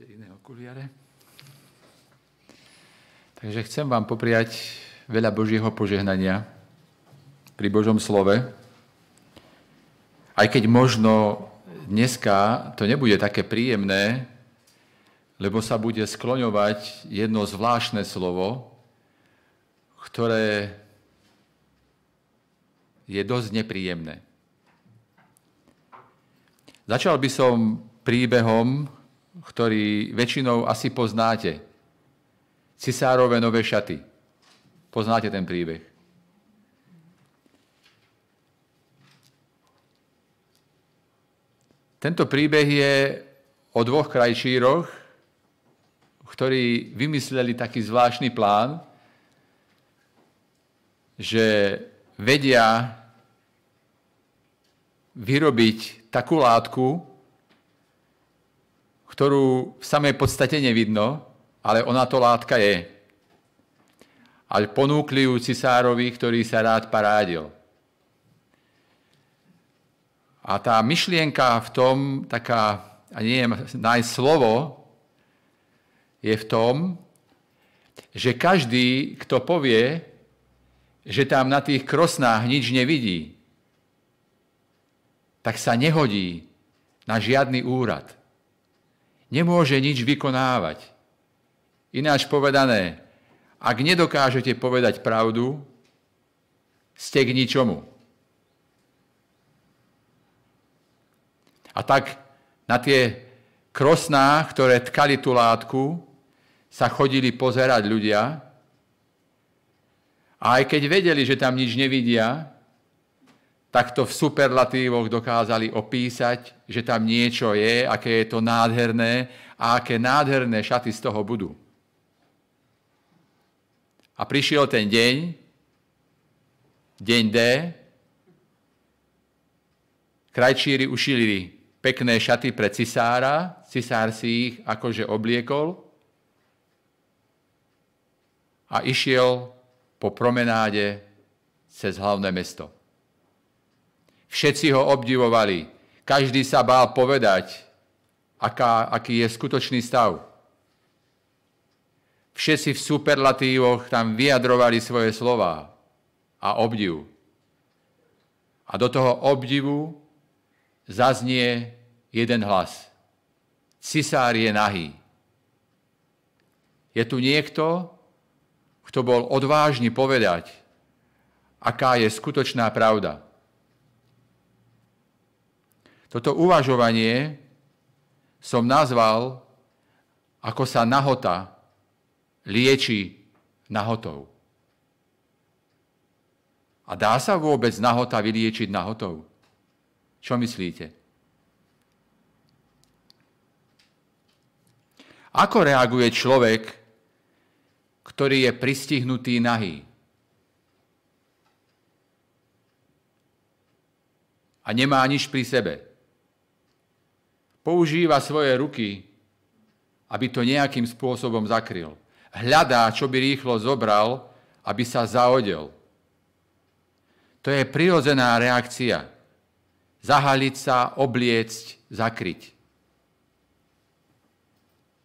ešte iné okuliare. Takže chcem vám popriať veľa Božieho požehnania pri Božom slove. Aj keď možno dneska to nebude také príjemné, lebo sa bude skloňovať jedno zvláštne slovo, ktoré je dosť nepríjemné. Začal by som príbehom, ktorý väčšinou asi poznáte. Cisárove nové šaty. Poznáte ten príbeh. Tento príbeh je o dvoch krajčíroch, ktorí vymysleli taký zvláštny plán, že vedia vyrobiť takú látku, ktorú v samej podstate nevidno, ale ona to látka je. A ponúkli ju cisárovi, ktorý sa rád parádil. A tá myšlienka v tom, taká, a nie nájsť slovo, je v tom, že každý, kto povie, že tam na tých krosnách nič nevidí, tak sa nehodí na žiadny úrad nemôže nič vykonávať. Ináč povedané, ak nedokážete povedať pravdu, ste k ničomu. A tak na tie krosná, ktoré tkali tú látku, sa chodili pozerať ľudia. A aj keď vedeli, že tam nič nevidia, tak to v superlatívoch dokázali opísať, že tam niečo je, aké je to nádherné a aké nádherné šaty z toho budú. A prišiel ten deň, deň D, krajčíri ušili pekné šaty pre cisára, cisár si ich akože obliekol a išiel po promenáde cez hlavné mesto. Všetci ho obdivovali. Každý sa bál povedať, aká, aký je skutočný stav. Všetci v superlatívoch tam vyjadrovali svoje slova a obdiv. A do toho obdivu zaznie jeden hlas. Cisár je nahý. Je tu niekto, kto bol odvážny povedať, aká je skutočná pravda. Toto uvažovanie som nazval, ako sa nahota lieči nahotou. A dá sa vôbec nahota vyliečiť nahotou? Čo myslíte? Ako reaguje človek, ktorý je pristihnutý nahý? A nemá nič pri sebe používa svoje ruky, aby to nejakým spôsobom zakryl. Hľadá, čo by rýchlo zobral, aby sa zaodel. To je prirodzená reakcia. Zahaliť sa, obliecť, zakryť.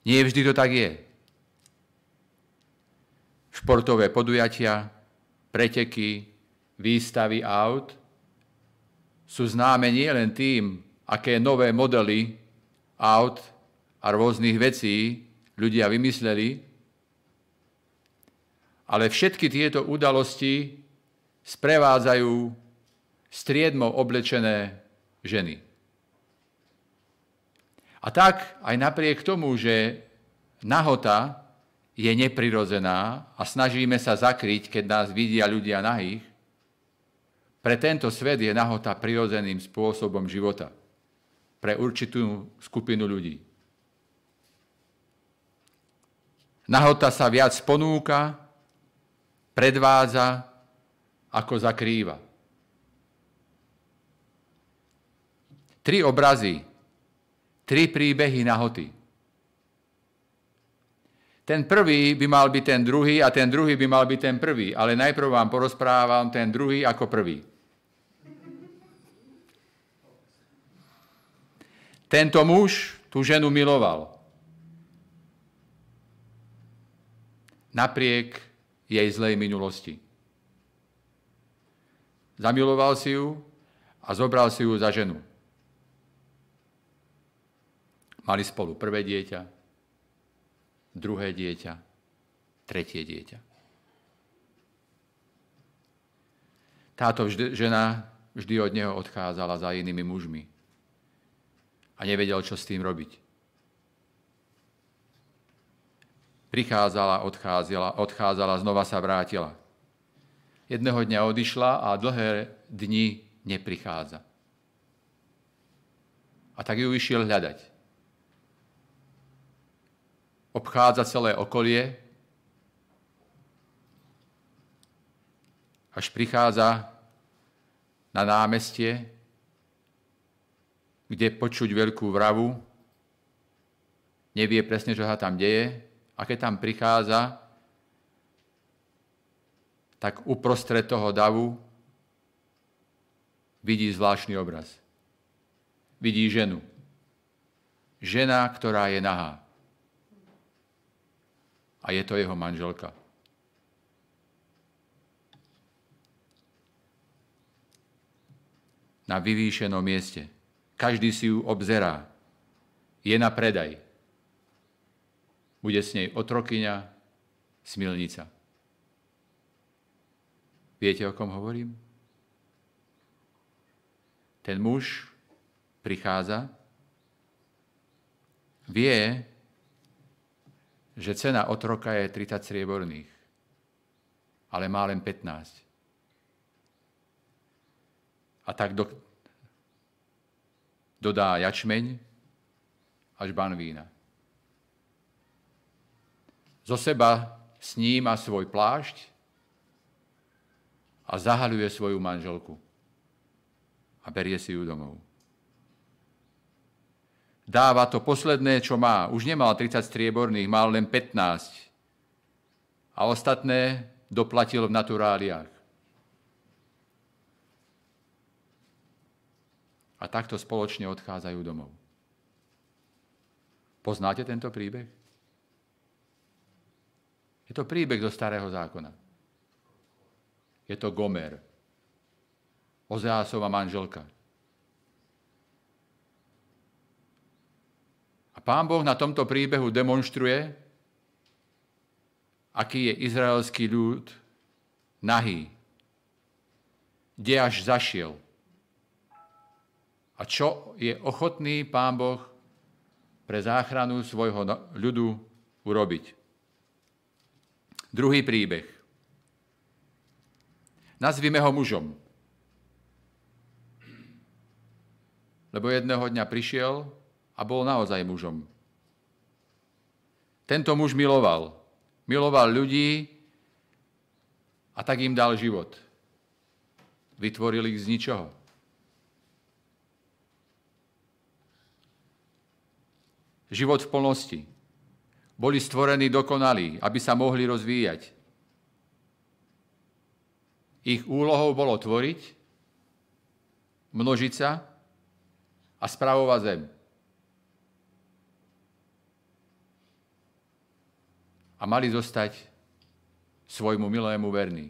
Nie vždy to tak je. Športové podujatia, preteky, výstavy aut sú známe nielen tým, aké nové modely aut a rôznych vecí ľudia vymysleli, ale všetky tieto udalosti sprevádzajú striedmo oblečené ženy. A tak aj napriek tomu, že nahota je neprirodzená a snažíme sa zakryť, keď nás vidia ľudia nahých, pre tento svet je nahota prirodzeným spôsobom života pre určitú skupinu ľudí. Nahota sa viac ponúka, predvádza, ako zakrýva. Tri obrazy, tri príbehy nahoty. Ten prvý by mal byť ten druhý a ten druhý by mal byť ten prvý, ale najprv vám porozprávam ten druhý ako prvý. Tento muž tú ženu miloval. napriek jej zlej minulosti. Zamiloval si ju a zobral si ju za ženu. Mali spolu prvé dieťa, druhé dieťa, tretie dieťa. Táto žena vždy od neho odchádzala za inými mužmi a nevedel, čo s tým robiť. Prichádzala, odchádzala, odchádzala, znova sa vrátila. Jedného dňa odišla a dlhé dni neprichádza. A tak ju išiel hľadať. Obchádza celé okolie, až prichádza na námestie, kde počuť veľkú vravu, nevie presne, čo sa tam deje, a keď tam prichádza, tak uprostred toho davu vidí zvláštny obraz. Vidí ženu. Žena, ktorá je nahá. A je to jeho manželka. Na vyvýšenom mieste. Každý si ju obzerá. Je na predaj bude s nej otrokyňa, smilnica. Viete, o kom hovorím? Ten muž prichádza, vie, že cena otroka je 30 strieborných, ale má len 15. A tak dodá jačmeň až ban vína. Zo seba sníma svoj plášť a zahaľuje svoju manželku a berie si ju domov. Dáva to posledné, čo má. Už nemal 30 strieborných, mal len 15. A ostatné doplatil v naturáliách. A takto spoločne odchádzajú domov. Poznáte tento príbeh? Je to príbeh zo starého zákona. Je to Gomer, Ozeásova manželka. A pán Boh na tomto príbehu demonstruje, aký je izraelský ľud nahý, kde až zašiel a čo je ochotný pán Boh pre záchranu svojho ľudu urobiť. Druhý príbeh. Nazvime ho mužom. Lebo jedného dňa prišiel a bol naozaj mužom. Tento muž miloval. Miloval ľudí a tak im dal život. Vytvoril ich z ničoho. Život v plnosti. Boli stvorení dokonalí, aby sa mohli rozvíjať. Ich úlohou bolo tvoriť, množiť sa a spravovať zem. A mali zostať svojmu milému verný.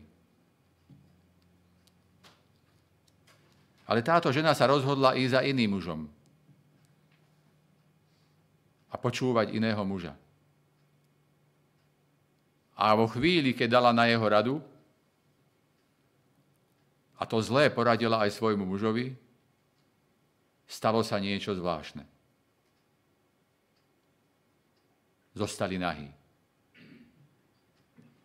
Ale táto žena sa rozhodla ísť za iným mužom a počúvať iného muža. A vo chvíli, keď dala na jeho radu, a to zlé poradila aj svojmu mužovi, stalo sa niečo zvláštne. Zostali nahí.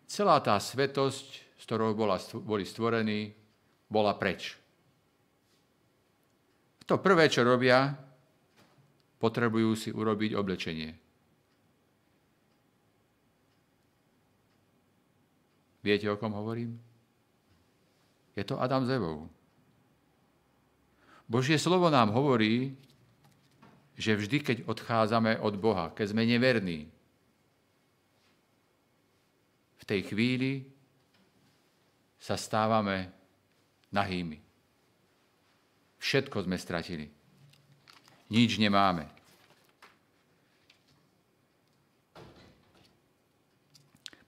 Celá tá svetosť, s ktorou bola, boli stvorení, bola preč. To prvé, čo robia, potrebujú si urobiť oblečenie. Viete, o kom hovorím? Je to Adam s Evou. Božie slovo nám hovorí, že vždy, keď odchádzame od Boha, keď sme neverní, v tej chvíli sa stávame nahými. Všetko sme stratili. Nič nemáme.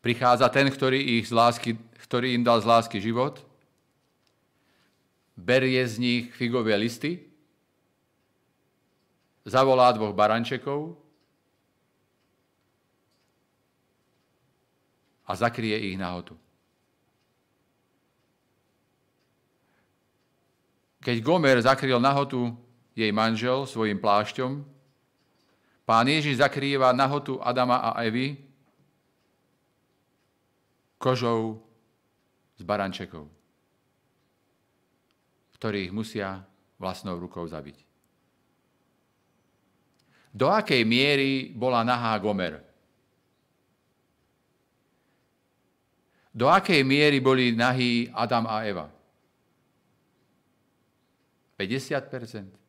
Prichádza ten, ktorý, ich z lásky, ktorý im dal z lásky život, berie z nich figové listy, zavolá dvoch barančekov a zakrie ich nahotu. Keď Gomer zakryl nahotu jej manžel svojim plášťom, pán Ježiš zakrýva nahotu Adama a Evy kožou z barančekov, ktorých musia vlastnou rukou zabiť. Do akej miery bola nahá Gomer? Do akej miery boli nahí Adam a Eva? 50%,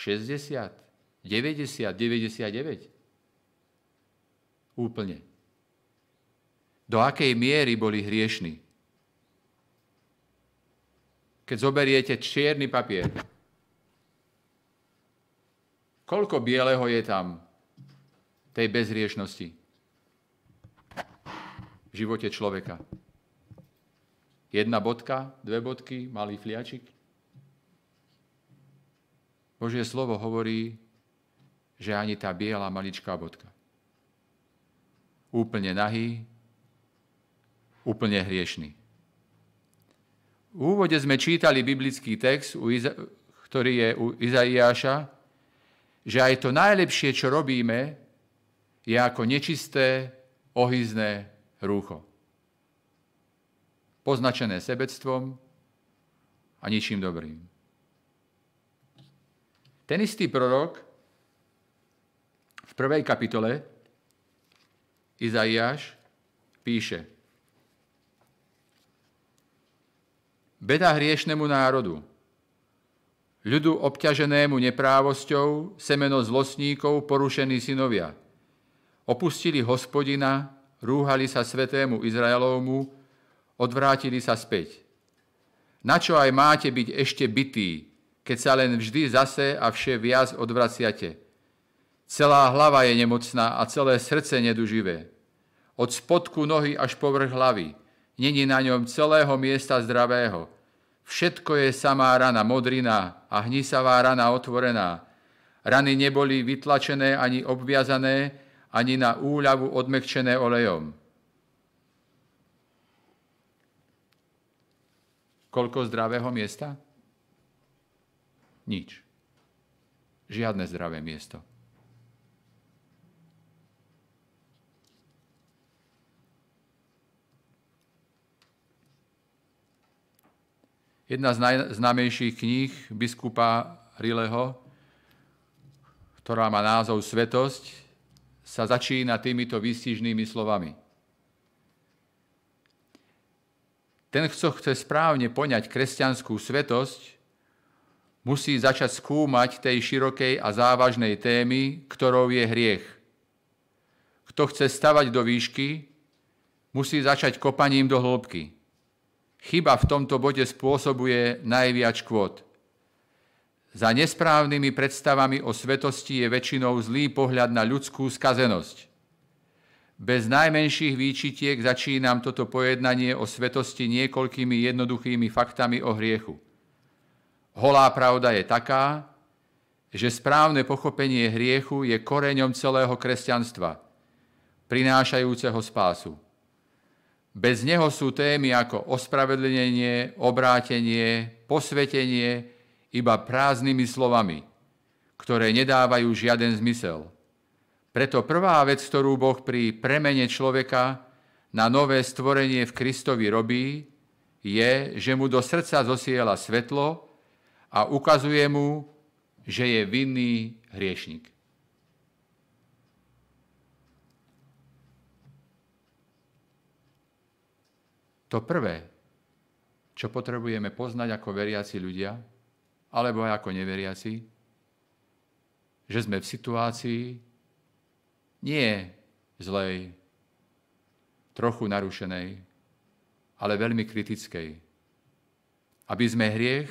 60%, 90%, 99%. Úplne. Do akej miery boli hriešni? Keď zoberiete čierny papier, koľko bieleho je tam tej bezhriešnosti v živote človeka? Jedna bodka, dve bodky, malý fliačik? Božie slovo hovorí, že ani tá biela maličká bodka. Úplne nahý, úplne hriešný. V úvode sme čítali biblický text, ktorý je u Izaiáša, že aj to najlepšie, čo robíme, je ako nečisté, ohyzné rúcho. Poznačené sebectvom a ničím dobrým. Ten istý prorok v prvej kapitole Izaiáš píše Beda hriešnemu národu, ľudu obťaženému neprávosťou, semeno zlostníkov, porušení synovia. Opustili hospodina, rúhali sa svetému Izraelovmu, odvrátili sa späť. Na čo aj máte byť ešte bytí, keď sa len vždy zase a vše viac odvraciate. Celá hlava je nemocná a celé srdce neduživé. Od spodku nohy až povrch hlavy. Není na ňom celého miesta zdravého. Všetko je samá rana, modrina a hnisavá rana otvorená. Rany neboli vytlačené ani obviazané, ani na úľavu odmekčené olejom. Koľko zdravého miesta? Nič. Žiadne zdravé miesto. Jedna z najznámejších kníh biskupa Rileho, ktorá má názov Svetosť, sa začína týmito výstižnými slovami. Ten, kto chce správne poňať kresťanskú svetosť, musí začať skúmať tej širokej a závažnej témy, ktorou je hriech. Kto chce stavať do výšky, musí začať kopaním do hĺbky. Chyba v tomto bode spôsobuje najviac škôd. Za nesprávnymi predstavami o svetosti je väčšinou zlý pohľad na ľudskú skazenosť. Bez najmenších výčitiek začínam toto pojednanie o svetosti niekoľkými jednoduchými faktami o hriechu – Holá pravda je taká, že správne pochopenie hriechu je koreňom celého kresťanstva, prinášajúceho spásu. Bez neho sú témy ako ospravedlnenie, obrátenie, posvetenie iba prázdnymi slovami, ktoré nedávajú žiaden zmysel. Preto prvá vec, ktorú Boh pri premene človeka na nové stvorenie v Kristovi robí, je, že mu do srdca zosiela svetlo, a ukazuje mu, že je vinný hriešnik. To prvé, čo potrebujeme poznať ako veriaci ľudia, alebo aj ako neveriaci, že sme v situácii nie zlej, trochu narušenej, ale veľmi kritickej. Aby sme hriech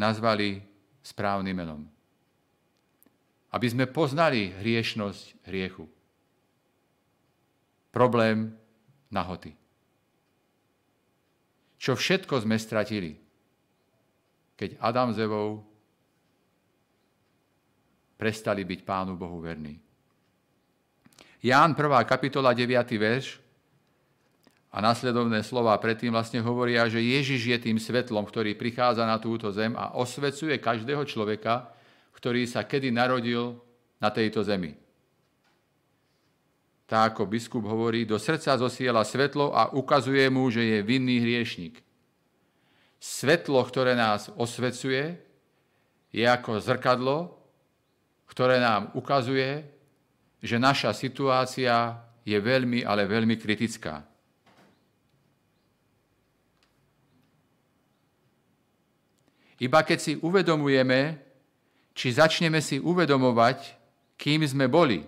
nazvali správnym menom. Aby sme poznali hriešnosť hriechu. Problém nahoty. Čo všetko sme stratili, keď Adam s Evou prestali byť Pánu Bohu verní. Ján 1. kapitola 9. verš a nasledovné slova predtým vlastne hovoria, že Ježiš je tým svetlom, ktorý prichádza na túto zem a osvecuje každého človeka, ktorý sa kedy narodil na tejto zemi. Tak ako biskup hovorí, do srdca zosiela svetlo a ukazuje mu, že je vinný hriešnik. Svetlo, ktoré nás osvecuje, je ako zrkadlo, ktoré nám ukazuje, že naša situácia je veľmi, ale veľmi kritická. Iba keď si uvedomujeme, či začneme si uvedomovať, kým sme boli,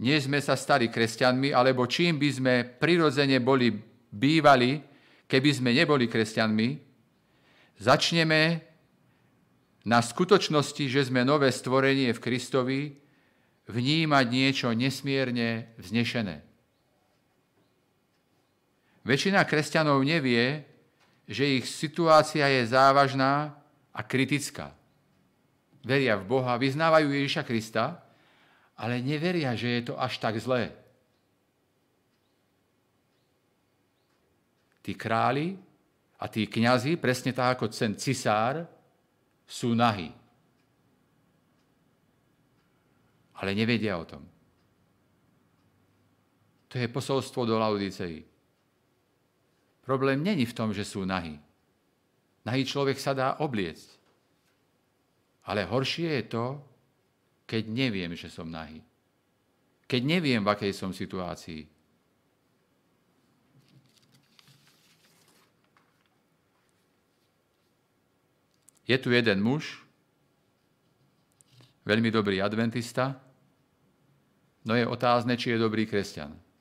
nie sme sa stali kresťanmi, alebo čím by sme prirodzene boli bývali, keby sme neboli kresťanmi, začneme na skutočnosti, že sme nové stvorenie v Kristovi, vnímať niečo nesmierne vznešené. Väčšina kresťanov nevie, že ich situácia je závažná a kritická. Veria v Boha, vyznávajú Ježiša Krista, ale neveria, že je to až tak zlé. Tí králi a tí kňazi, presne tak ako ten cisár, sú nahy. Ale nevedia o tom. To je posolstvo do Laudicei. Problém není v tom, že sú nahy. Nahý človek sa dá obliecť. Ale horšie je to, keď neviem, že som nahý. Keď neviem, v akej som situácii. Je tu jeden muž, veľmi dobrý adventista, no je otázne, či je dobrý kresťan.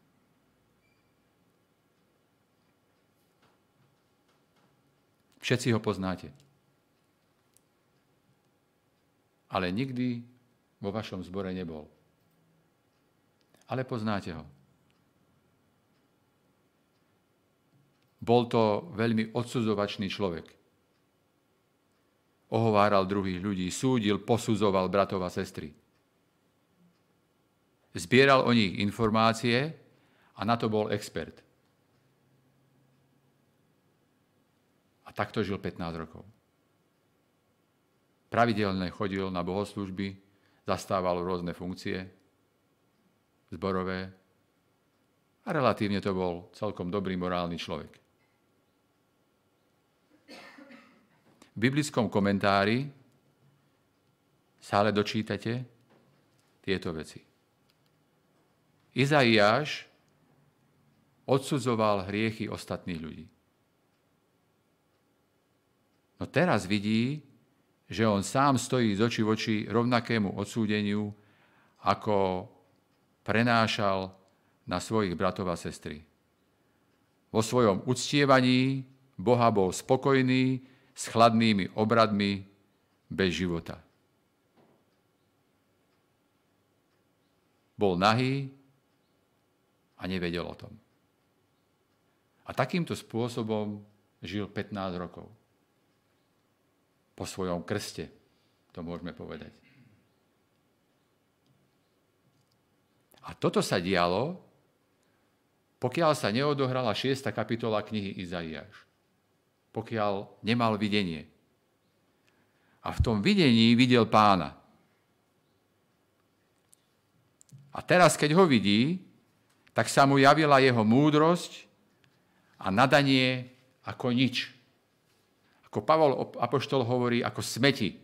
Všetci ho poznáte. Ale nikdy vo vašom zbore nebol. Ale poznáte ho. Bol to veľmi odsudzovačný človek ohováral druhých ľudí, súdil, posudzoval bratov a sestry. Zbieral o nich informácie a na to bol expert. Takto žil 15 rokov. Pravidelne chodil na bohoslužby, zastával rôzne funkcie zborové a relatívne to bol celkom dobrý morálny človek. V biblickom komentári sa ale dočítate tieto veci. Izaiáš odsudzoval hriechy ostatných ľudí. No teraz vidí, že on sám stojí z oči voči rovnakému odsúdeniu, ako prenášal na svojich bratov a sestry. Vo svojom uctievaní Boha bol spokojný s chladnými obradmi bez života. Bol nahý a nevedel o tom. A takýmto spôsobom žil 15 rokov. Po svojom krste, to môžeme povedať. A toto sa dialo, pokiaľ sa neodohrala 6. kapitola knihy Izaiáš pokiaľ nemal videnie. A v tom videní videl pána. A teraz, keď ho vidí, tak sa mu javila jeho múdrosť a nadanie ako nič. Ako Pavol Apoštol hovorí, ako smeti.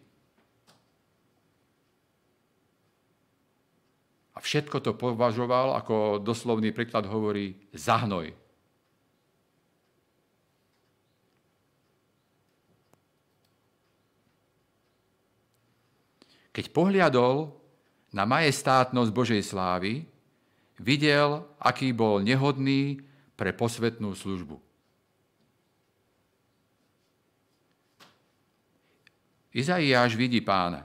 A všetko to považoval, ako doslovný príklad hovorí, zahnoj. Keď pohliadol na majestátnosť Božej slávy, videl, aký bol nehodný pre posvetnú službu. Izaiáš vidí pána.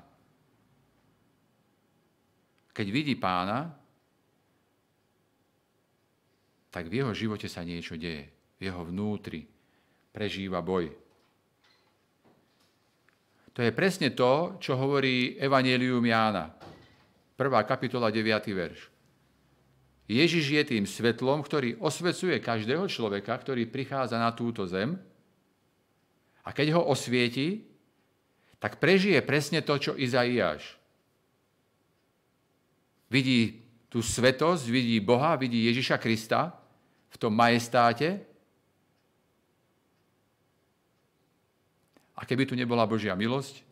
Keď vidí pána, tak v jeho živote sa niečo deje. V jeho vnútri prežíva boj. To je presne to, čo hovorí Evangelium Jána. 1. kapitola 9. verš. Ježiš je tým svetlom, ktorý osvecuje každého človeka, ktorý prichádza na túto zem. A keď ho osvieti, tak prežije presne to, čo Izaiáš. Vidí tú svetosť, vidí Boha, vidí Ježiša Krista v tom majestáte A keby tu nebola Božia milosť,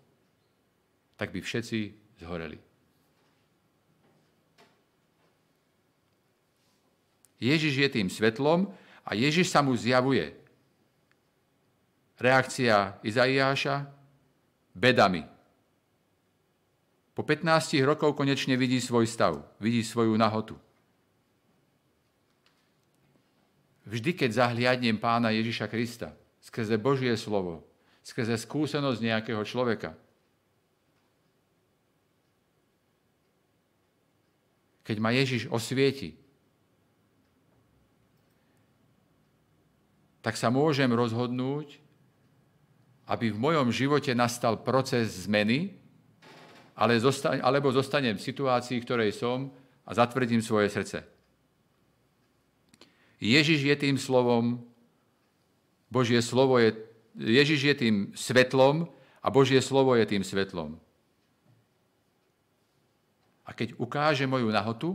tak by všetci zhoreli. Ježiš je tým svetlom a Ježiš sa mu zjavuje. Reakcia Izaiáša? Bedami. Po 15 rokov konečne vidí svoj stav, vidí svoju nahotu. Vždy, keď zahliadnem pána Ježiša Krista skrze Božie slovo, skrze skúsenosť nejakého človeka. Keď ma Ježiš osvieti, tak sa môžem rozhodnúť, aby v mojom živote nastal proces zmeny, ale zostane, alebo zostanem v situácii, v ktorej som a zatvrdím svoje srdce. Ježiš je tým slovom, Božie slovo je Ježiš je tým svetlom a Božie slovo je tým svetlom. A keď ukáže moju nahotu,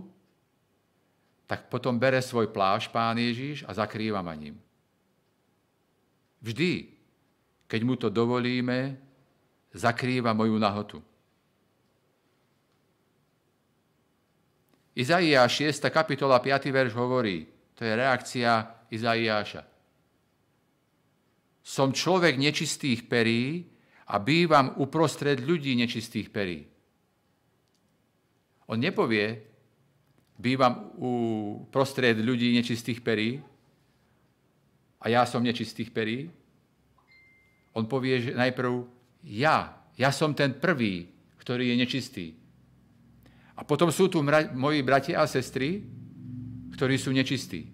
tak potom bere svoj plášť pán Ježiš a zakrýva ma ním. Vždy, keď mu to dovolíme, zakrýva moju nahotu. Izaiáš 6. kapitola 5. verš hovorí, to je reakcia Izaiáša. Som človek nečistých perí a bývam uprostred ľudí nečistých perí. On nepovie, bývam uprostred ľudí nečistých perí a ja som nečistých perí. On povie, že najprv ja, ja som ten prvý, ktorý je nečistý. A potom sú tu moji bratia a sestry, ktorí sú nečistí.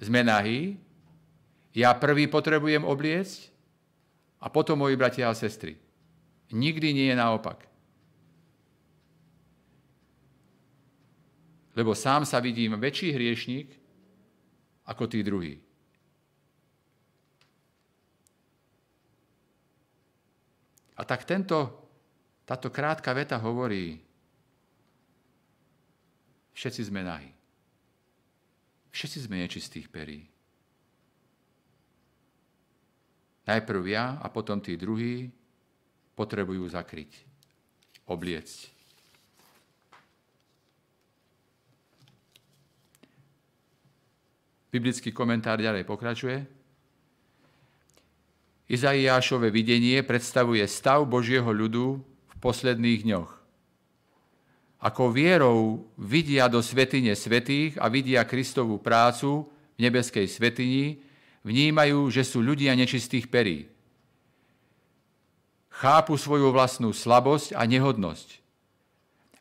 Sme nahí, ja prvý potrebujem obliecť a potom moji bratia a sestry. Nikdy nie je naopak. Lebo sám sa vidím väčší hriešník ako tí druhí. A tak tento, táto krátka veta hovorí, všetci sme nahy. Všetci sme nečistých perí. Najprv ja a potom tí druhí potrebujú zakryť, obliecť. Biblický komentár ďalej pokračuje. Izaiášové videnie predstavuje stav Božieho ľudu v posledných dňoch. Ako vierou vidia do svetine svetých a vidia Kristovú prácu v nebeskej svetini, vnímajú, že sú ľudia nečistých perí. Chápu svoju vlastnú slabosť a nehodnosť.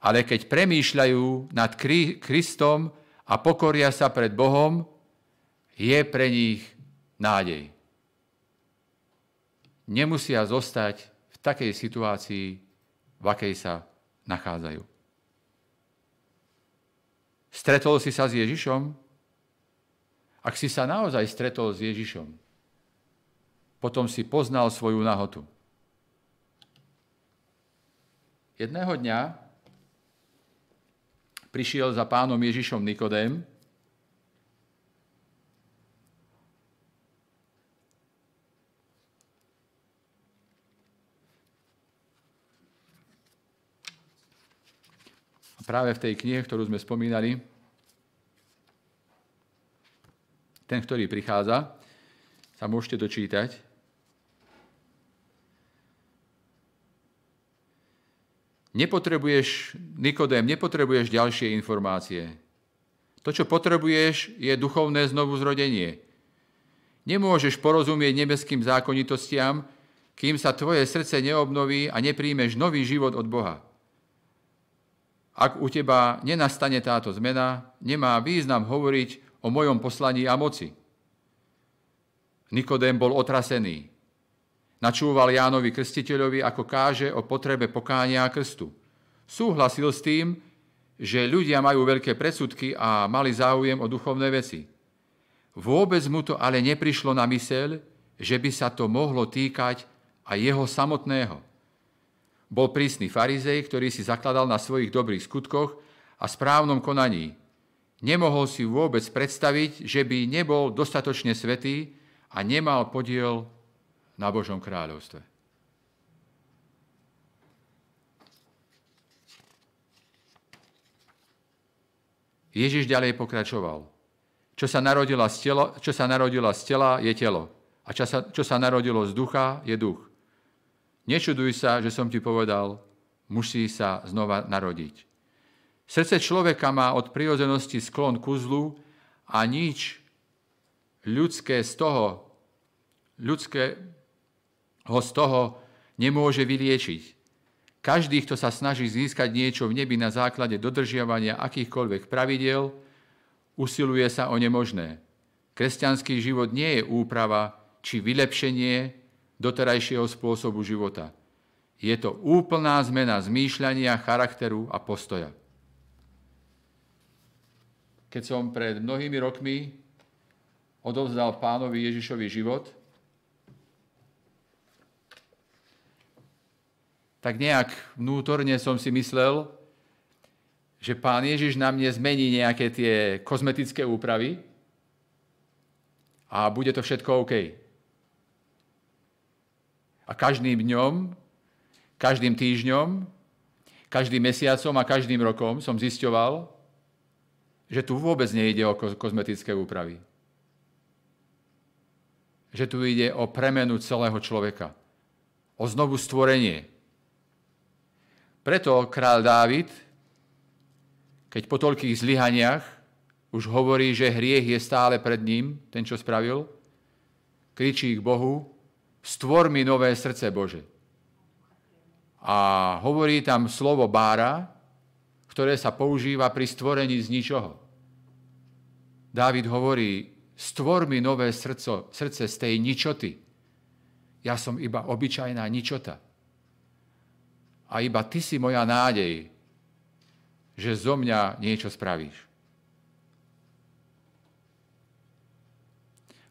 Ale keď premýšľajú nad Kristom a pokoria sa pred Bohom, je pre nich nádej. Nemusia zostať v takej situácii, v akej sa nachádzajú. Stretol si sa s Ježišom? Ak si sa naozaj stretol s Ježišom, potom si poznal svoju nahotu. Jedného dňa prišiel za pánom Ježišom Nikodém, práve v tej knihe, ktorú sme spomínali, ten, ktorý prichádza, sa môžete dočítať. Nepotrebuješ, Nikodém, nepotrebuješ ďalšie informácie. To, čo potrebuješ, je duchovné znovu zrodenie. Nemôžeš porozumieť nebeským zákonitostiam, kým sa tvoje srdce neobnoví a nepríjmeš nový život od Boha. Ak u teba nenastane táto zmena, nemá význam hovoriť o mojom poslaní a moci. Nikodém bol otrasený. Načúval Jánovi Krstiteľovi, ako káže o potrebe pokánia a krstu. Súhlasil s tým, že ľudia majú veľké predsudky a mali záujem o duchovné veci. Vôbec mu to ale neprišlo na myseľ, že by sa to mohlo týkať aj jeho samotného. Bol prísny farizej, ktorý si zakladal na svojich dobrých skutkoch a správnom konaní. Nemohol si vôbec predstaviť, že by nebol dostatočne svetý a nemal podiel na Božom kráľovstve. Ježiš ďalej pokračoval. Čo sa, narodila z tela, čo sa narodila z tela, je telo. A čo sa, čo sa narodilo z ducha, je duch. Nečuduj sa, že som ti povedal, musí sa znova narodiť. Srdce človeka má od prirodzenosti sklon ku zlu a nič ľudské z toho, ľudské ho z toho nemôže vyliečiť. Každý, kto sa snaží získať niečo v nebi na základe dodržiavania akýchkoľvek pravidel, usiluje sa o nemožné. Kresťanský život nie je úprava či vylepšenie doterajšieho spôsobu života. Je to úplná zmena zmýšľania, charakteru a postoja. Keď som pred mnohými rokmi odovzdal pánovi Ježišovi život, tak nejak vnútorne som si myslel, že pán Ježiš na mne zmení nejaké tie kozmetické úpravy a bude to všetko OK. A každým dňom, každým týždňom, každým mesiacom a každým rokom som zisťoval, že tu vôbec nejde o kozmetické úpravy. Že tu ide o premenu celého človeka. O znovu stvorenie. Preto král Dávid, keď po toľkých zlyhaniach už hovorí, že hriech je stále pred ním, ten, čo spravil, kričí k Bohu, stvor mi nové srdce Bože. A hovorí tam slovo bára, ktoré sa používa pri stvorení z ničoho. Dávid hovorí, stvor mi nové srdco, srdce z tej ničoty. Ja som iba obyčajná ničota. A iba ty si moja nádej, že zo mňa niečo spravíš.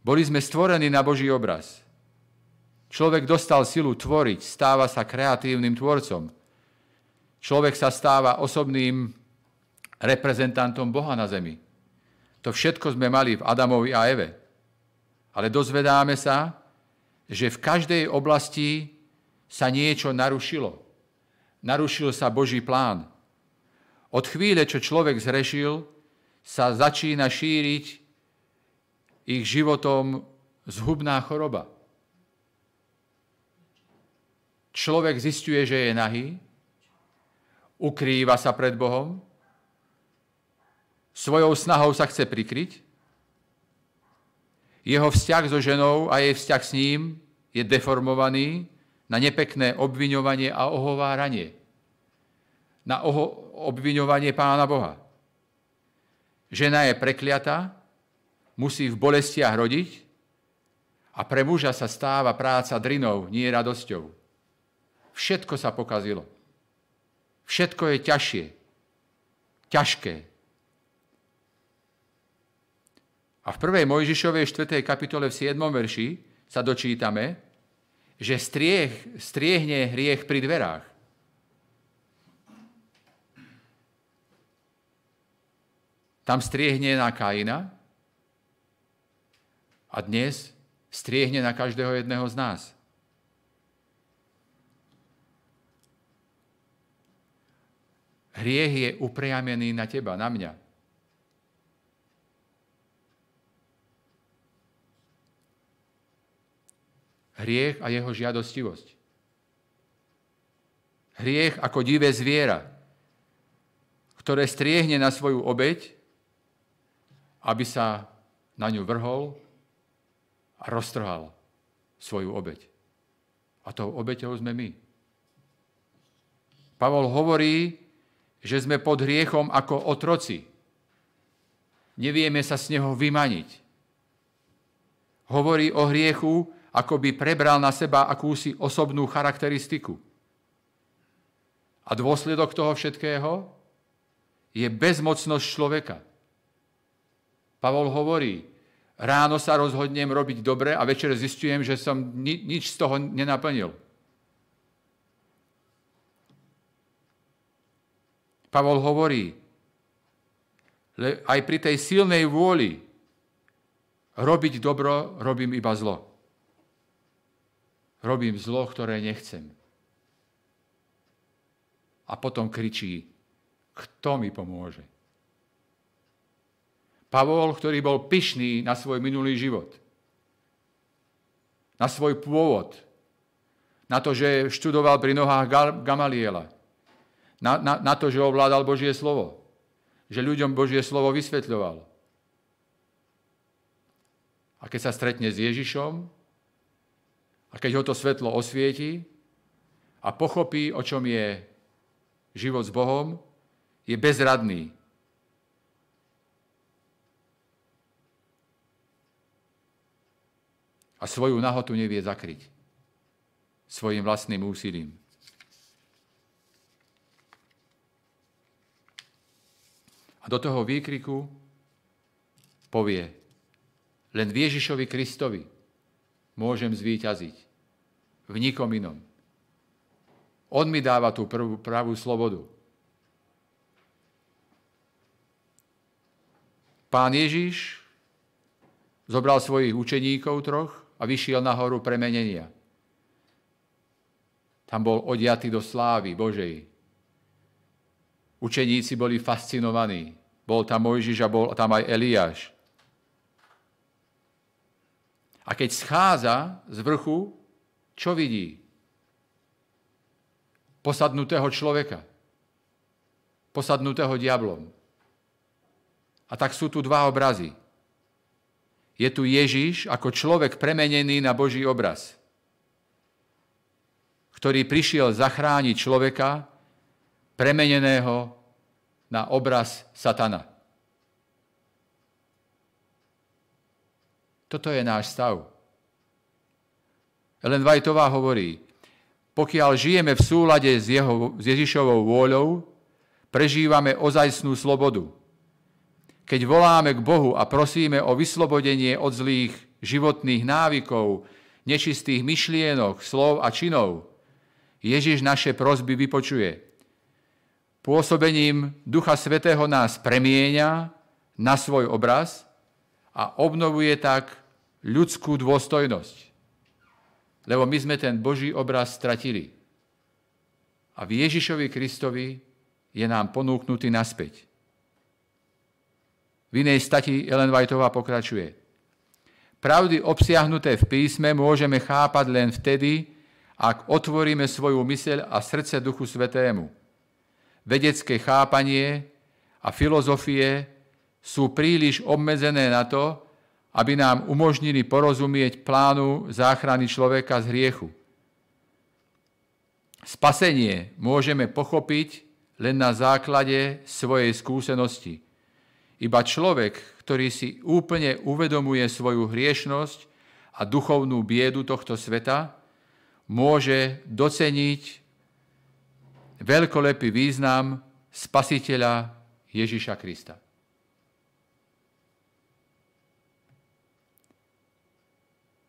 Boli sme stvorení na Boží obraz. Človek dostal silu tvoriť, stáva sa kreatívnym tvorcom. Človek sa stáva osobným reprezentantom Boha na zemi. To všetko sme mali v Adamovi a Eve. Ale dozvedáme sa, že v každej oblasti sa niečo narušilo. Narušil sa Boží plán. Od chvíle, čo človek zrešil, sa začína šíriť ich životom zhubná choroba. Človek zistuje, že je nahý, ukrýva sa pred Bohom, svojou snahou sa chce prikryť, jeho vzťah so ženou a jej vzťah s ním je deformovaný na nepekné obviňovanie a ohováranie. Na oho- obviňovanie Pána Boha. Žena je prekliatá, musí v bolestiach rodiť a pre muža sa stáva práca drinou, nie radosťou. Všetko sa pokazilo. Všetko je ťažšie. Ťažké. A v 1. Mojžišovej 4. kapitole v 7. verši sa dočítame, že strieh, striehne hriech pri dverách. Tam striehne na Kaina a dnes striehne na každého jedného z nás. Hriech je upriamený na teba, na mňa. Hriech a jeho žiadostivosť. Hriech ako divé zviera, ktoré striehne na svoju obeď, aby sa na ňu vrhol a roztrhal svoju obeď. A tou obeťou sme my. Pavol hovorí, že sme pod hriechom ako otroci. nevieme sa z neho vymaniť. Hovorí o hriechu, ako by prebral na seba akúsi osobnú charakteristiku. A dôsledok toho všetkého je bezmocnosť človeka. Pavol hovorí, ráno sa rozhodnem robiť dobre a večer zistujem, že som ni- nič z toho nenaplnil. Pavol hovorí, aj pri tej silnej vôli robiť dobro, robím iba zlo. Robím zlo, ktoré nechcem. A potom kričí, kto mi pomôže? Pavol, ktorý bol pyšný na svoj minulý život, na svoj pôvod, na to, že študoval pri nohách Gamaliela, na, na, na to, že ovládal Božie slovo. Že ľuďom Božie slovo vysvetľoval. A keď sa stretne s Ježišom, a keď ho to svetlo osvieti a pochopí, o čom je život s Bohom, je bezradný. A svoju nahotu nevie zakryť svojim vlastným úsilím. A do toho výkriku povie, len v Ježišovi Kristovi môžem zvíťaziť. V nikom inom. On mi dáva tú prvú, pravú slobodu. Pán Ježiš zobral svojich učeníkov troch a vyšiel na horu premenenia. Tam bol odiatý do slávy Božej. Učeníci boli fascinovaní. Bol tam Mojžiš a bol tam aj Eliáš. A keď schádza z vrchu, čo vidí? Posadnutého človeka. Posadnutého diablom. A tak sú tu dva obrazy. Je tu Ježiš ako človek premenený na Boží obraz, ktorý prišiel zachrániť človeka, premeneného na obraz satana. Toto je náš stav. Ellen Whiteová hovorí, pokiaľ žijeme v súlade s, jeho, s Ježišovou vôľou, prežívame ozajstnú slobodu. Keď voláme k Bohu a prosíme o vyslobodenie od zlých životných návykov, nečistých myšlienok, slov a činov, Ježiš naše prosby vypočuje pôsobením Ducha Svetého nás premieňa na svoj obraz a obnovuje tak ľudskú dôstojnosť. Lebo my sme ten Boží obraz stratili. A v Ježišovi Kristovi je nám ponúknutý naspäť. V inej stati Ellen Whiteová pokračuje. Pravdy obsiahnuté v písme môžeme chápať len vtedy, ak otvoríme svoju myseľ a srdce Duchu Svetému – vedecké chápanie a filozofie sú príliš obmedzené na to, aby nám umožnili porozumieť plánu záchrany človeka z hriechu. Spasenie môžeme pochopiť len na základe svojej skúsenosti. Iba človek, ktorý si úplne uvedomuje svoju hriešnosť a duchovnú biedu tohto sveta, môže doceniť veľkolepý význam spasiteľa Ježiša Krista.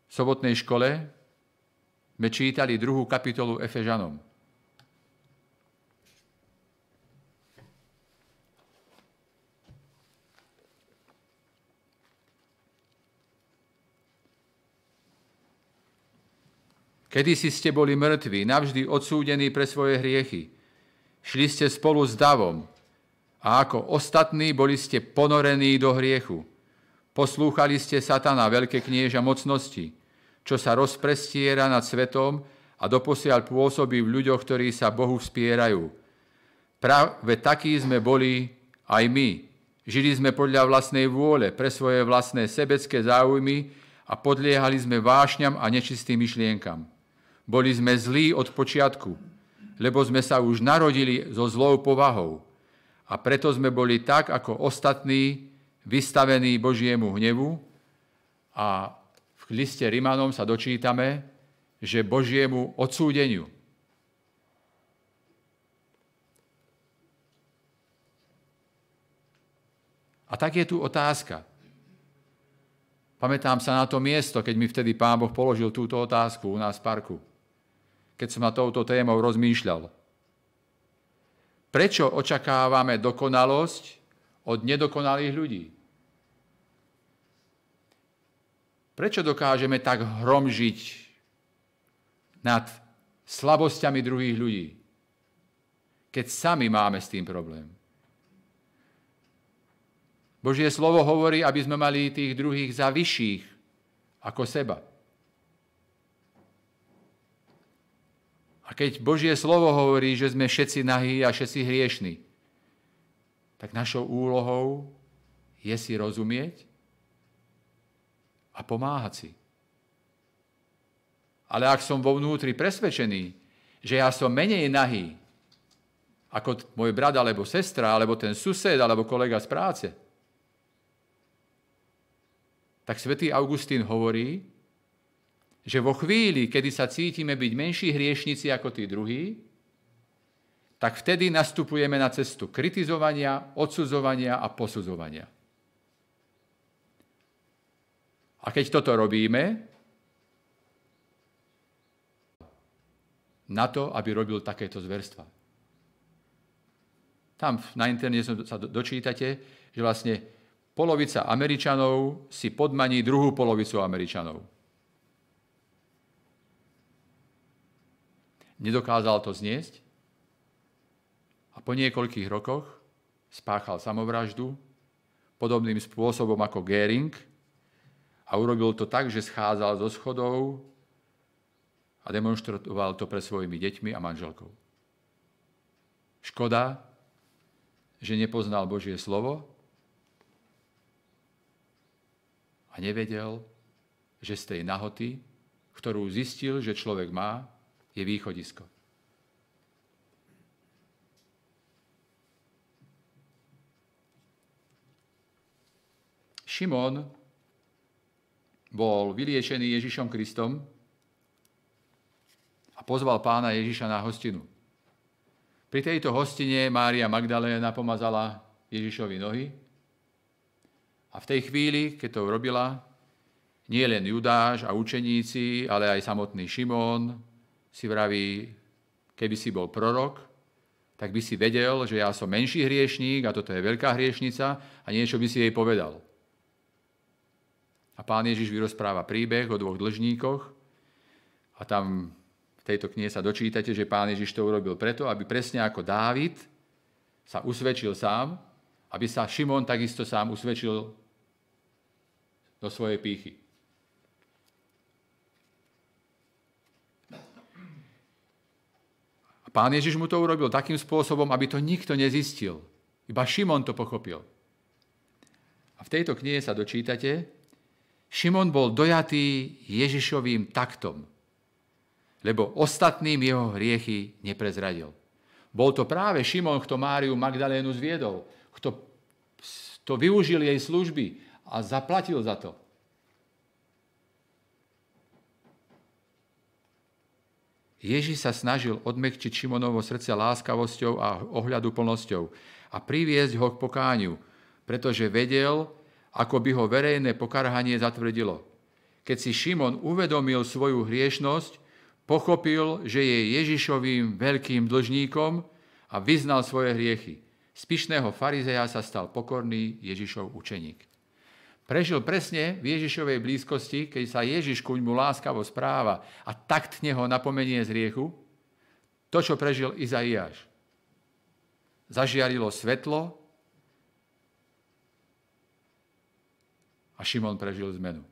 V sobotnej škole sme čítali druhú kapitolu Efežanom. Kedy si ste boli mŕtvi, navždy odsúdení pre svoje hriechy, Šli ste spolu s davom a ako ostatní boli ste ponorení do hriechu. Poslúchali ste satana, veľké knieža mocnosti, čo sa rozprestiera nad svetom a doposiaľ pôsobí v ľuďoch, ktorí sa Bohu vspierajú. Práve takí sme boli aj my. Žili sme podľa vlastnej vôle, pre svoje vlastné sebecké záujmy a podliehali sme vášňam a nečistým myšlienkam. Boli sme zlí od počiatku, lebo sme sa už narodili so zlou povahou. A preto sme boli tak, ako ostatní, vystavení Božiemu hnevu a v liste Rimanom sa dočítame, že Božiemu odsúdeniu. A tak je tu otázka. Pamätám sa na to miesto, keď mi vtedy pán Boh položil túto otázku u nás v parku. Keď som na touto témou rozmýšľal. Prečo očakávame dokonalosť od nedokonalých ľudí? Prečo dokážeme tak hromžiť nad slabosťami druhých ľudí, keď sami máme s tým problém? Božie slovo hovorí, aby sme mali tých druhých za vyšších ako seba. A keď Božie slovo hovorí, že sme všetci nahí a všetci hriešní, tak našou úlohou je si rozumieť a pomáhať si. Ale ak som vo vnútri presvedčený, že ja som menej nahý ako môj brat alebo sestra, alebo ten sused, alebo kolega z práce, tak svätý Augustín hovorí, že vo chvíli, kedy sa cítime byť menší hriešnici ako tí druhí, tak vtedy nastupujeme na cestu kritizovania, odsudzovania a posudzovania. A keď toto robíme, na to, aby robil takéto zverstva. Tam na internete sa dočítate, že vlastne polovica Američanov si podmaní druhú polovicu Američanov. Nedokázal to zniesť a po niekoľkých rokoch spáchal samovraždu podobným spôsobom ako Göring a urobil to tak, že schádzal zo schodov a demonstroval to pre svojimi deťmi a manželkou. Škoda, že nepoznal Božie slovo a nevedel, že z tej nahoty, ktorú zistil, že človek má, je východisko. Šimon bol vyliečený Ježišom Kristom a pozval pána Ježiša na hostinu. Pri tejto hostine Mária Magdaléna pomazala Ježišovi nohy a v tej chvíli, keď to robila, nie len Judáš a učeníci, ale aj samotný Šimón si vraví, keby si bol prorok, tak by si vedel, že ja som menší hriešník a toto je veľká hriešnica a niečo by si jej povedal. A pán Ježiš vyrozpráva príbeh o dvoch dlžníkoch a tam v tejto knihe sa dočítate, že pán Ježiš to urobil preto, aby presne ako Dávid sa usvedčil sám, aby sa Šimon takisto sám usvedčil do svojej pýchy. Pán Ježiš mu to urobil takým spôsobom, aby to nikto nezistil. Iba Šimon to pochopil. A v tejto knihe sa dočítate, Šimon bol dojatý Ježišovým taktom, lebo ostatným jeho hriechy neprezradil. Bol to práve Šimon, kto Máriu Magdalénu zviedol, kto to využil jej služby, a zaplatil za to. Ježiš sa snažil odmekčiť Šimonovo srdce láskavosťou a ohľadu plnosťou a priviesť ho k pokániu, pretože vedel, ako by ho verejné pokarhanie zatvrdilo. Keď si Šimon uvedomil svoju hriešnosť, pochopil, že je Ježišovým veľkým dlžníkom a vyznal svoje hriechy. Z pyšného farizeja sa stal pokorný Ježišov učeník. Prežil presne v Ježišovej blízkosti, keď sa Ježiš kuň mu láskavo správa a taktne ho napomenie z riechu, to, čo prežil Izaiáš. Zažiarilo svetlo a Šimon prežil zmenu.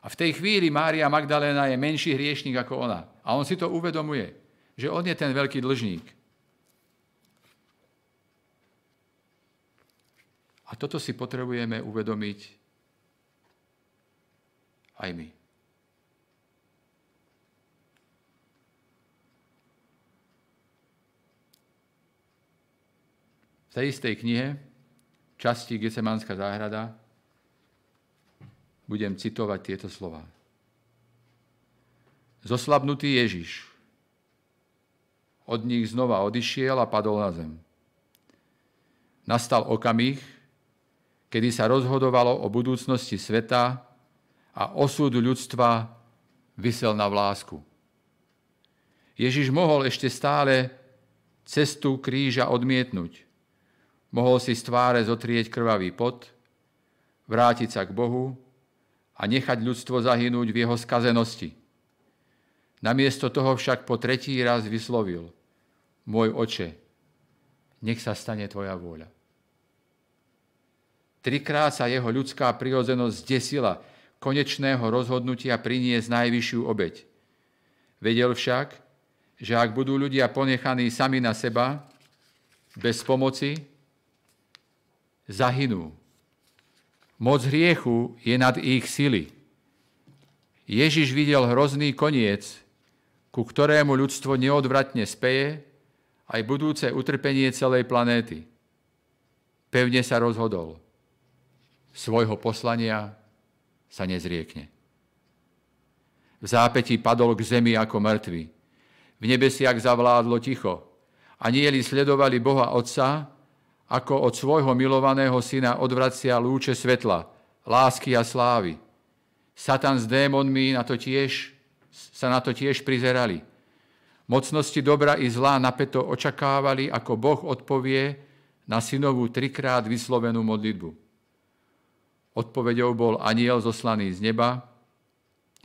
A v tej chvíli Mária Magdaléna je menší hriešník ako ona. A on si to uvedomuje, že on je ten veľký dlžník. A toto si potrebujeme uvedomiť aj my. V tej istej knihe časti Getsemánska záhrada, budem citovať tieto slova. Zoslabnutý Ježiš od nich znova odišiel a padol na zem. Nastal okamih, kedy sa rozhodovalo o budúcnosti sveta a osud ľudstva vysel na vlásku. Ježiš mohol ešte stále cestu kríža odmietnúť. Mohol si z tváre zotrieť krvavý pot, vrátiť sa k Bohu a nechať ľudstvo zahynúť v jeho skazenosti. Namiesto toho však po tretí raz vyslovil, môj oče, nech sa stane tvoja vôľa. Trikrát sa jeho ľudská prirodzenosť zdesila konečného rozhodnutia priniesť najvyššiu obeď. Vedel však, že ak budú ľudia ponechaní sami na seba, bez pomoci, zahynú. Moc hriechu je nad ich sily. Ježiš videl hrozný koniec, ku ktorému ľudstvo neodvratne speje, aj budúce utrpenie celej planéty. Pevne sa rozhodol. Svojho poslania sa nezriekne. V zápäti padol k zemi ako mŕtvy. V nebesiach zavládlo ticho. Anieli sledovali Boha Otca, ako od svojho milovaného syna odvracia lúče svetla, lásky a slávy. Satan s démonmi na to tiež, sa na to tiež prizerali. Mocnosti dobra i zlá napeto očakávali, ako Boh odpovie na synovú trikrát vyslovenú modlitbu. Odpovedou bol aniel zoslaný z neba,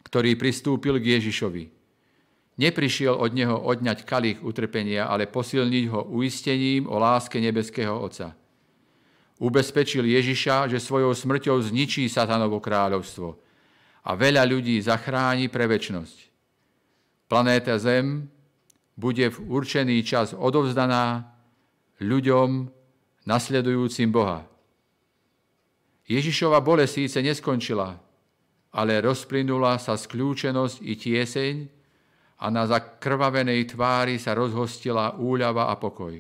ktorý pristúpil k Ježišovi. Neprišiel od neho odňať kalich utrpenia, ale posilniť ho uistením o láske nebeského Otca. Ubezpečil Ježiša, že svojou smrťou zničí satanovo kráľovstvo a veľa ľudí zachráni pre väčnosť. Planéta Zem bude v určený čas odovzdaná ľuďom nasledujúcim Boha. Ježišova bole síce neskončila, ale rozplynula sa skľúčenosť i tieseň a na zakrvavenej tvári sa rozhostila úľava a pokoj.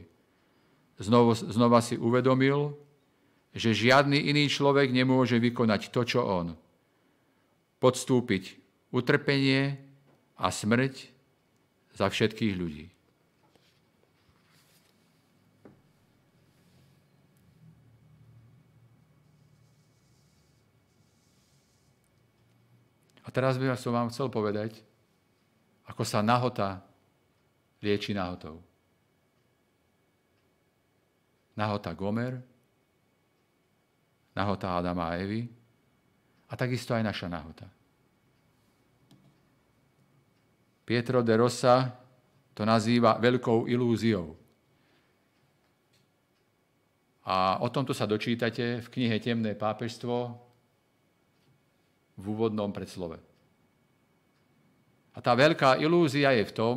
Znovu, znova si uvedomil, že žiadny iný človek nemôže vykonať to, čo on. Podstúpiť utrpenie a smrť za všetkých ľudí. Teraz by som vám chcel povedať, ako sa nahota lieči nahotou. Nahota Gomer, nahota Adama a Evy a takisto aj naša nahota. Pietro de Rosa to nazýva veľkou ilúziou. A o tomto sa dočítate v knihe Temné pápežstvo v úvodnom predslove. A tá veľká ilúzia je v tom,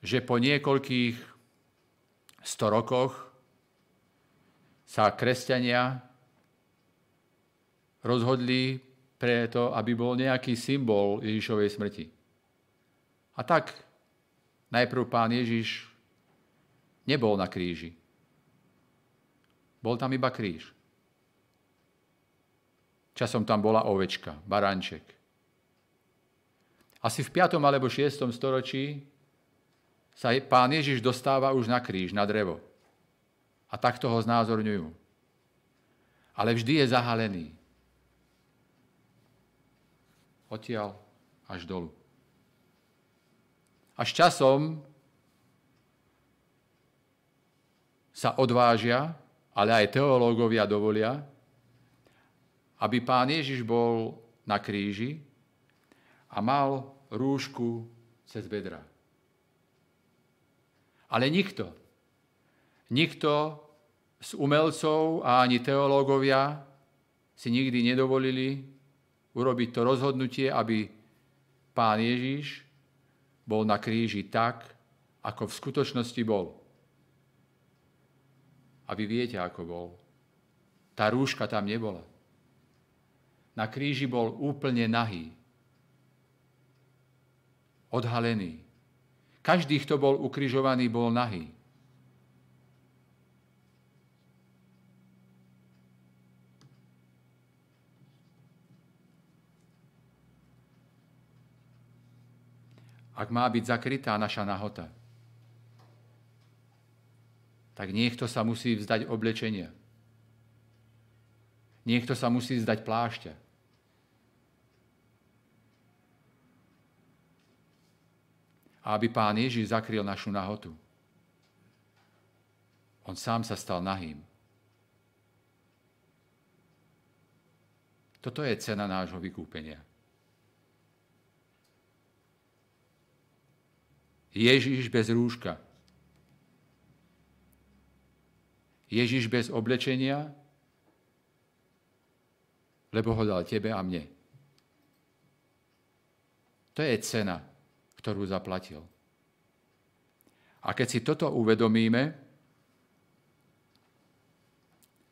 že po niekoľkých sto rokoch sa kresťania rozhodli preto, aby bol nejaký symbol Ježišovej smrti. A tak najprv pán Ježiš nebol na kríži. Bol tam iba kríž. Časom tam bola ovečka, baranček. Asi v 5. alebo 6. storočí sa pán Ježiš dostáva už na kríž, na drevo. A takto ho znázorňujú. Ale vždy je zahalený odtiaľ až dolu. Až časom sa odvážia, ale aj teológovia dovolia, aby pán Ježiš bol na kríži a mal rúšku cez bedra. Ale nikto, nikto z umelcov a ani teológovia si nikdy nedovolili urobiť to rozhodnutie, aby pán Ježiš bol na kríži tak, ako v skutočnosti bol. A vy viete, ako bol. Tá rúška tam nebola. Na kríži bol úplne nahý odhalený. Každý, kto bol ukrižovaný, bol nahý. Ak má byť zakrytá naša nahota, tak niekto sa musí vzdať oblečenia. Niekto sa musí vzdať plášťa. A aby pán Ježiš zakryl našu nahotu. On sám sa stal nahým. Toto je cena nášho vykúpenia. Ježiš bez rúška. Ježiš bez oblečenia, lebo ho dal tebe a mne. To je cena, ktorú zaplatil. A keď si toto uvedomíme,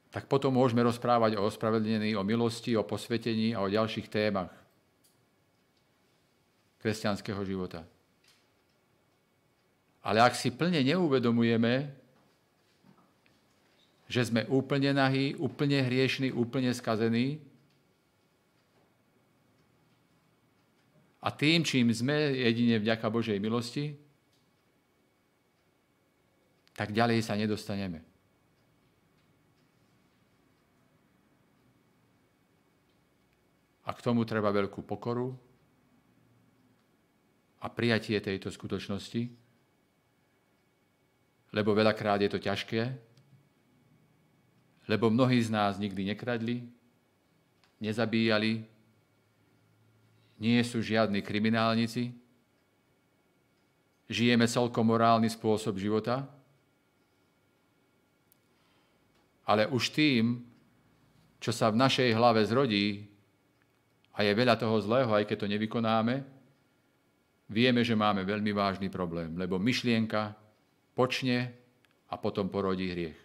tak potom môžeme rozprávať o ospravedlnení, o milosti, o posvetení a o ďalších témach kresťanského života. Ale ak si plne neuvedomujeme, že sme úplne nahí, úplne hriešní, úplne skazení, a tým, čím sme jedine vďaka Božej milosti, tak ďalej sa nedostaneme. A k tomu treba veľkú pokoru a prijatie tejto skutočnosti, lebo veľakrát je to ťažké, lebo mnohí z nás nikdy nekradli, nezabíjali, nie sú žiadni kriminálnici, žijeme celkom morálny spôsob života, ale už tým, čo sa v našej hlave zrodí, a je veľa toho zlého, aj keď to nevykonáme, vieme, že máme veľmi vážny problém, lebo myšlienka, počne a potom porodí hriech.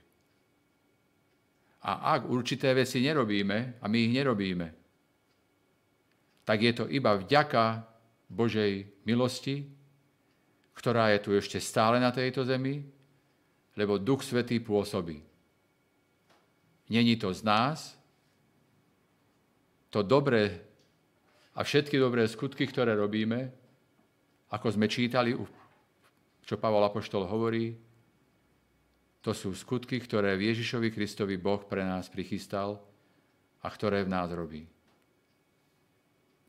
A ak určité veci nerobíme, a my ich nerobíme, tak je to iba vďaka Božej milosti, ktorá je tu ešte stále na tejto zemi, lebo Duch Svetý pôsobí. Není to z nás, to dobré a všetky dobré skutky, ktoré robíme, ako sme čítali čo Pavol Apoštol hovorí, to sú skutky, ktoré Ježišovi Kristovi Boh pre nás prichystal a ktoré v nás robí.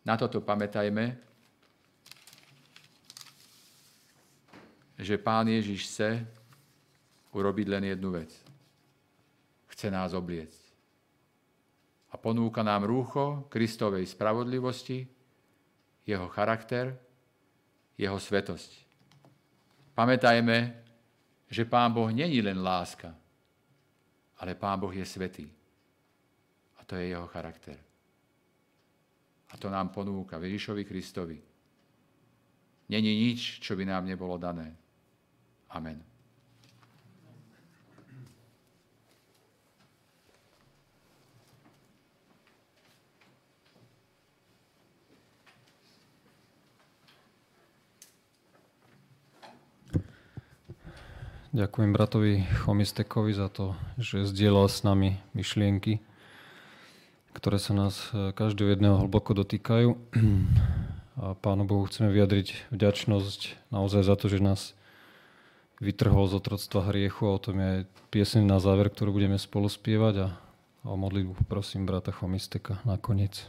Na toto pamätajme, že Pán Ježiš chce urobiť len jednu vec. Chce nás obliecť. A ponúka nám rúcho Kristovej spravodlivosti, jeho charakter, jeho svetosť. Pamätajme, že Pán Boh není len láska, ale Pán Boh je svetý. A to je jeho charakter. A to nám ponúka Ježišovi Kristovi. Není nič, čo by nám nebolo dané. Amen. Ďakujem bratovi Chomistekovi za to, že zdieľal s nami myšlienky, ktoré sa nás e, každého jedného hlboko dotýkajú. A Pánu Bohu chceme vyjadriť vďačnosť naozaj za to, že nás vytrhol z otroctva hriechu a o tom je piesň na záver, ktorú budeme spolu spievať a o modlitbu prosím brata Chomisteka nakoniec.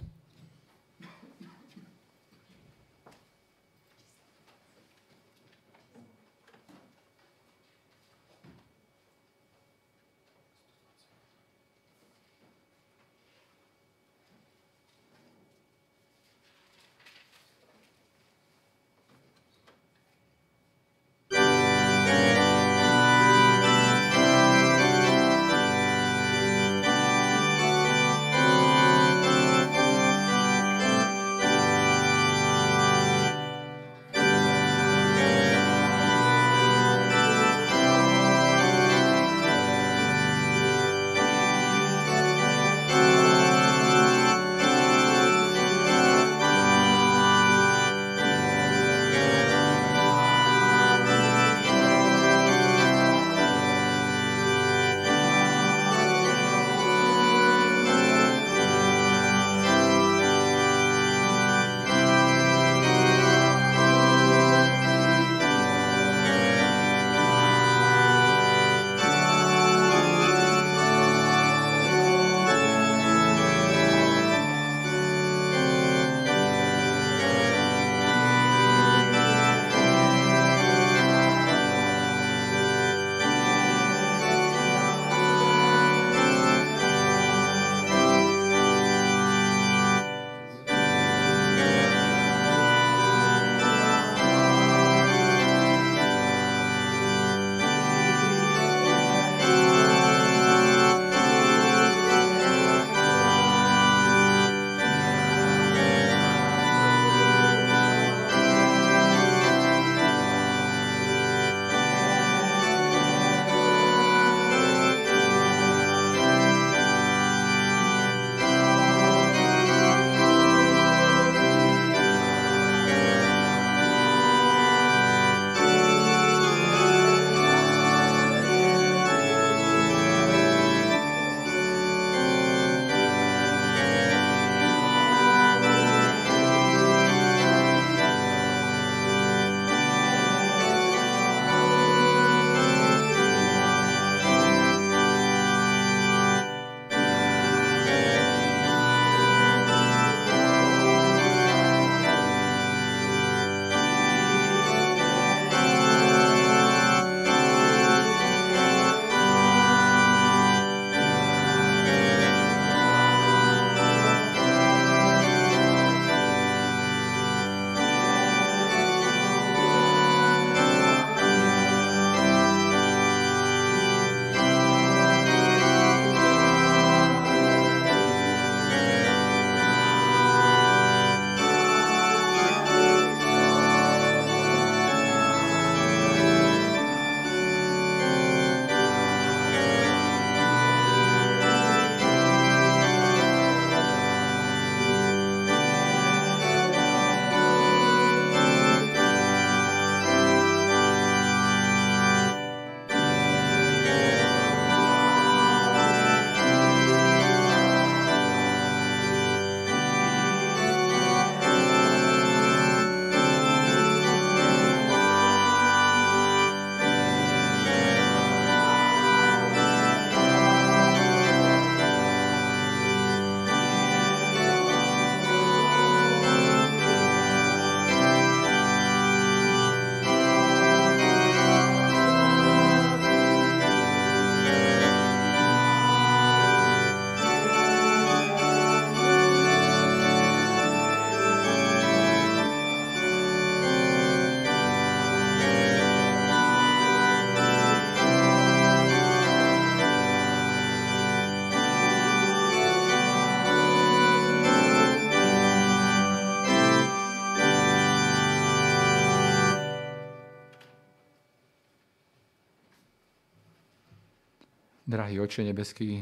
Drahý Oče nebeský,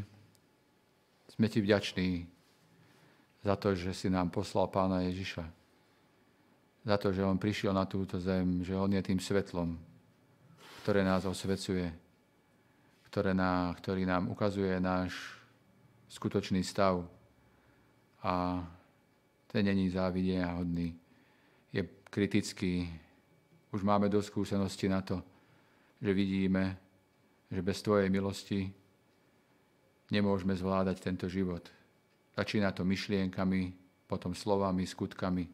sme Ti vďační za to, že si nám poslal Pána Ježiša. Za to, že On prišiel na túto zem, že On je tým svetlom, ktoré nás osvecuje, ktoré ná, ktorý nám ukazuje náš skutočný stav. A ten není závidenia hodný. Je kritický. Už máme dosť skúsenosti na to, že vidíme, že bez Tvojej milosti nemôžeme zvládať tento život. Začína to myšlienkami, potom slovami, skutkami.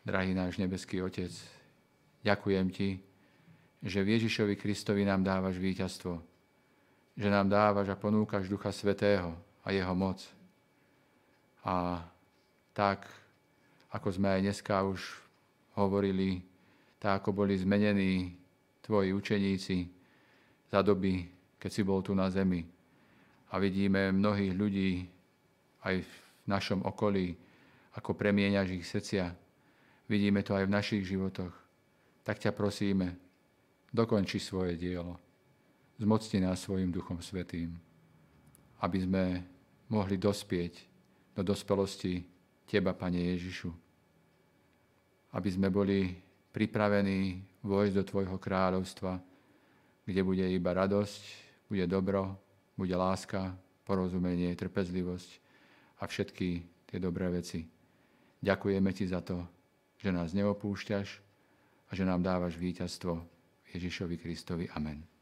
Drahý náš nebeský Otec, ďakujem Ti, že v Ježišovi Kristovi nám dávaš víťazstvo, že nám dávaš a ponúkaš Ducha Svetého a Jeho moc. A tak, ako sme aj dneska už hovorili, tak ako boli zmenení Tvoji učeníci, za doby, keď si bol tu na zemi. A vidíme mnohých ľudí aj v našom okolí, ako premieňaš ich srdcia. Vidíme to aj v našich životoch. Tak ťa prosíme, dokonči svoje dielo. Zmocni nás svojim Duchom Svetým, aby sme mohli dospieť do dospelosti Teba, Pane Ježišu. Aby sme boli pripravení vojsť do Tvojho kráľovstva, kde bude iba radosť, bude dobro, bude láska, porozumenie, trpezlivosť a všetky tie dobré veci. Ďakujeme Ti za to, že nás neopúšťaš a že nám dávaš víťazstvo Ježišovi Kristovi. Amen.